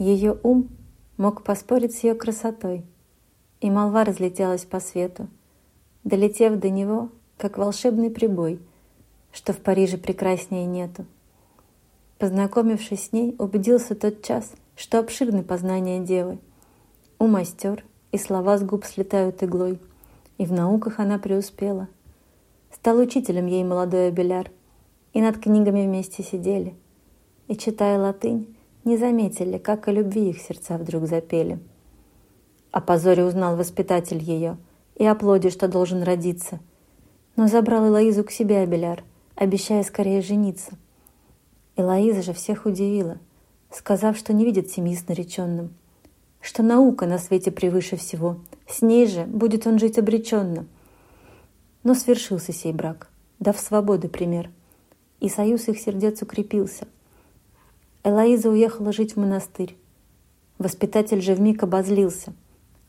Ее ум мог поспорить с ее красотой, и молва разлетелась по свету, долетев до него, как волшебный прибой, что в Париже прекраснее нету. Познакомившись с ней, убедился тот час, что обширны познания девы. Ум мастер, и слова с губ слетают иглой, и в науках она преуспела. Стал учителем ей молодой Абеляр, и над книгами вместе сидели, и, читая латынь, не заметили, как о любви их сердца вдруг запели. О позоре узнал воспитатель ее, и о плоде, что должен родиться. Но забрал Элоизу к себе Абеляр, обещая скорее жениться — Элоиза же всех удивила, сказав, что не видит семьи с нареченным, что наука на свете превыше всего, с ней же будет он жить обреченно. Но свершился сей брак, дав свободы пример, и союз их сердец укрепился. Элоиза уехала жить в монастырь. Воспитатель же вмиг обозлился,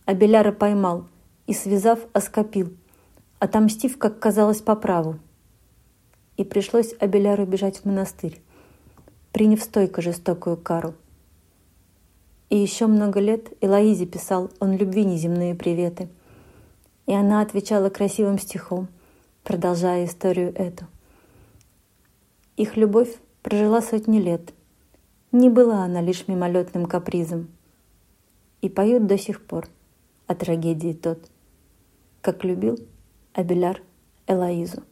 а Беляра поймал и, связав, оскопил, отомстив, как казалось, по праву. И пришлось Абеляру бежать в монастырь, приняв стойко жестокую кару. И еще много лет Элоизе писал он любви неземные приветы. И она отвечала красивым стихом, продолжая историю эту. Их любовь прожила сотни лет. Не была она лишь мимолетным капризом. И поют до сих пор о трагедии тот, как любил Абеляр Элоизу.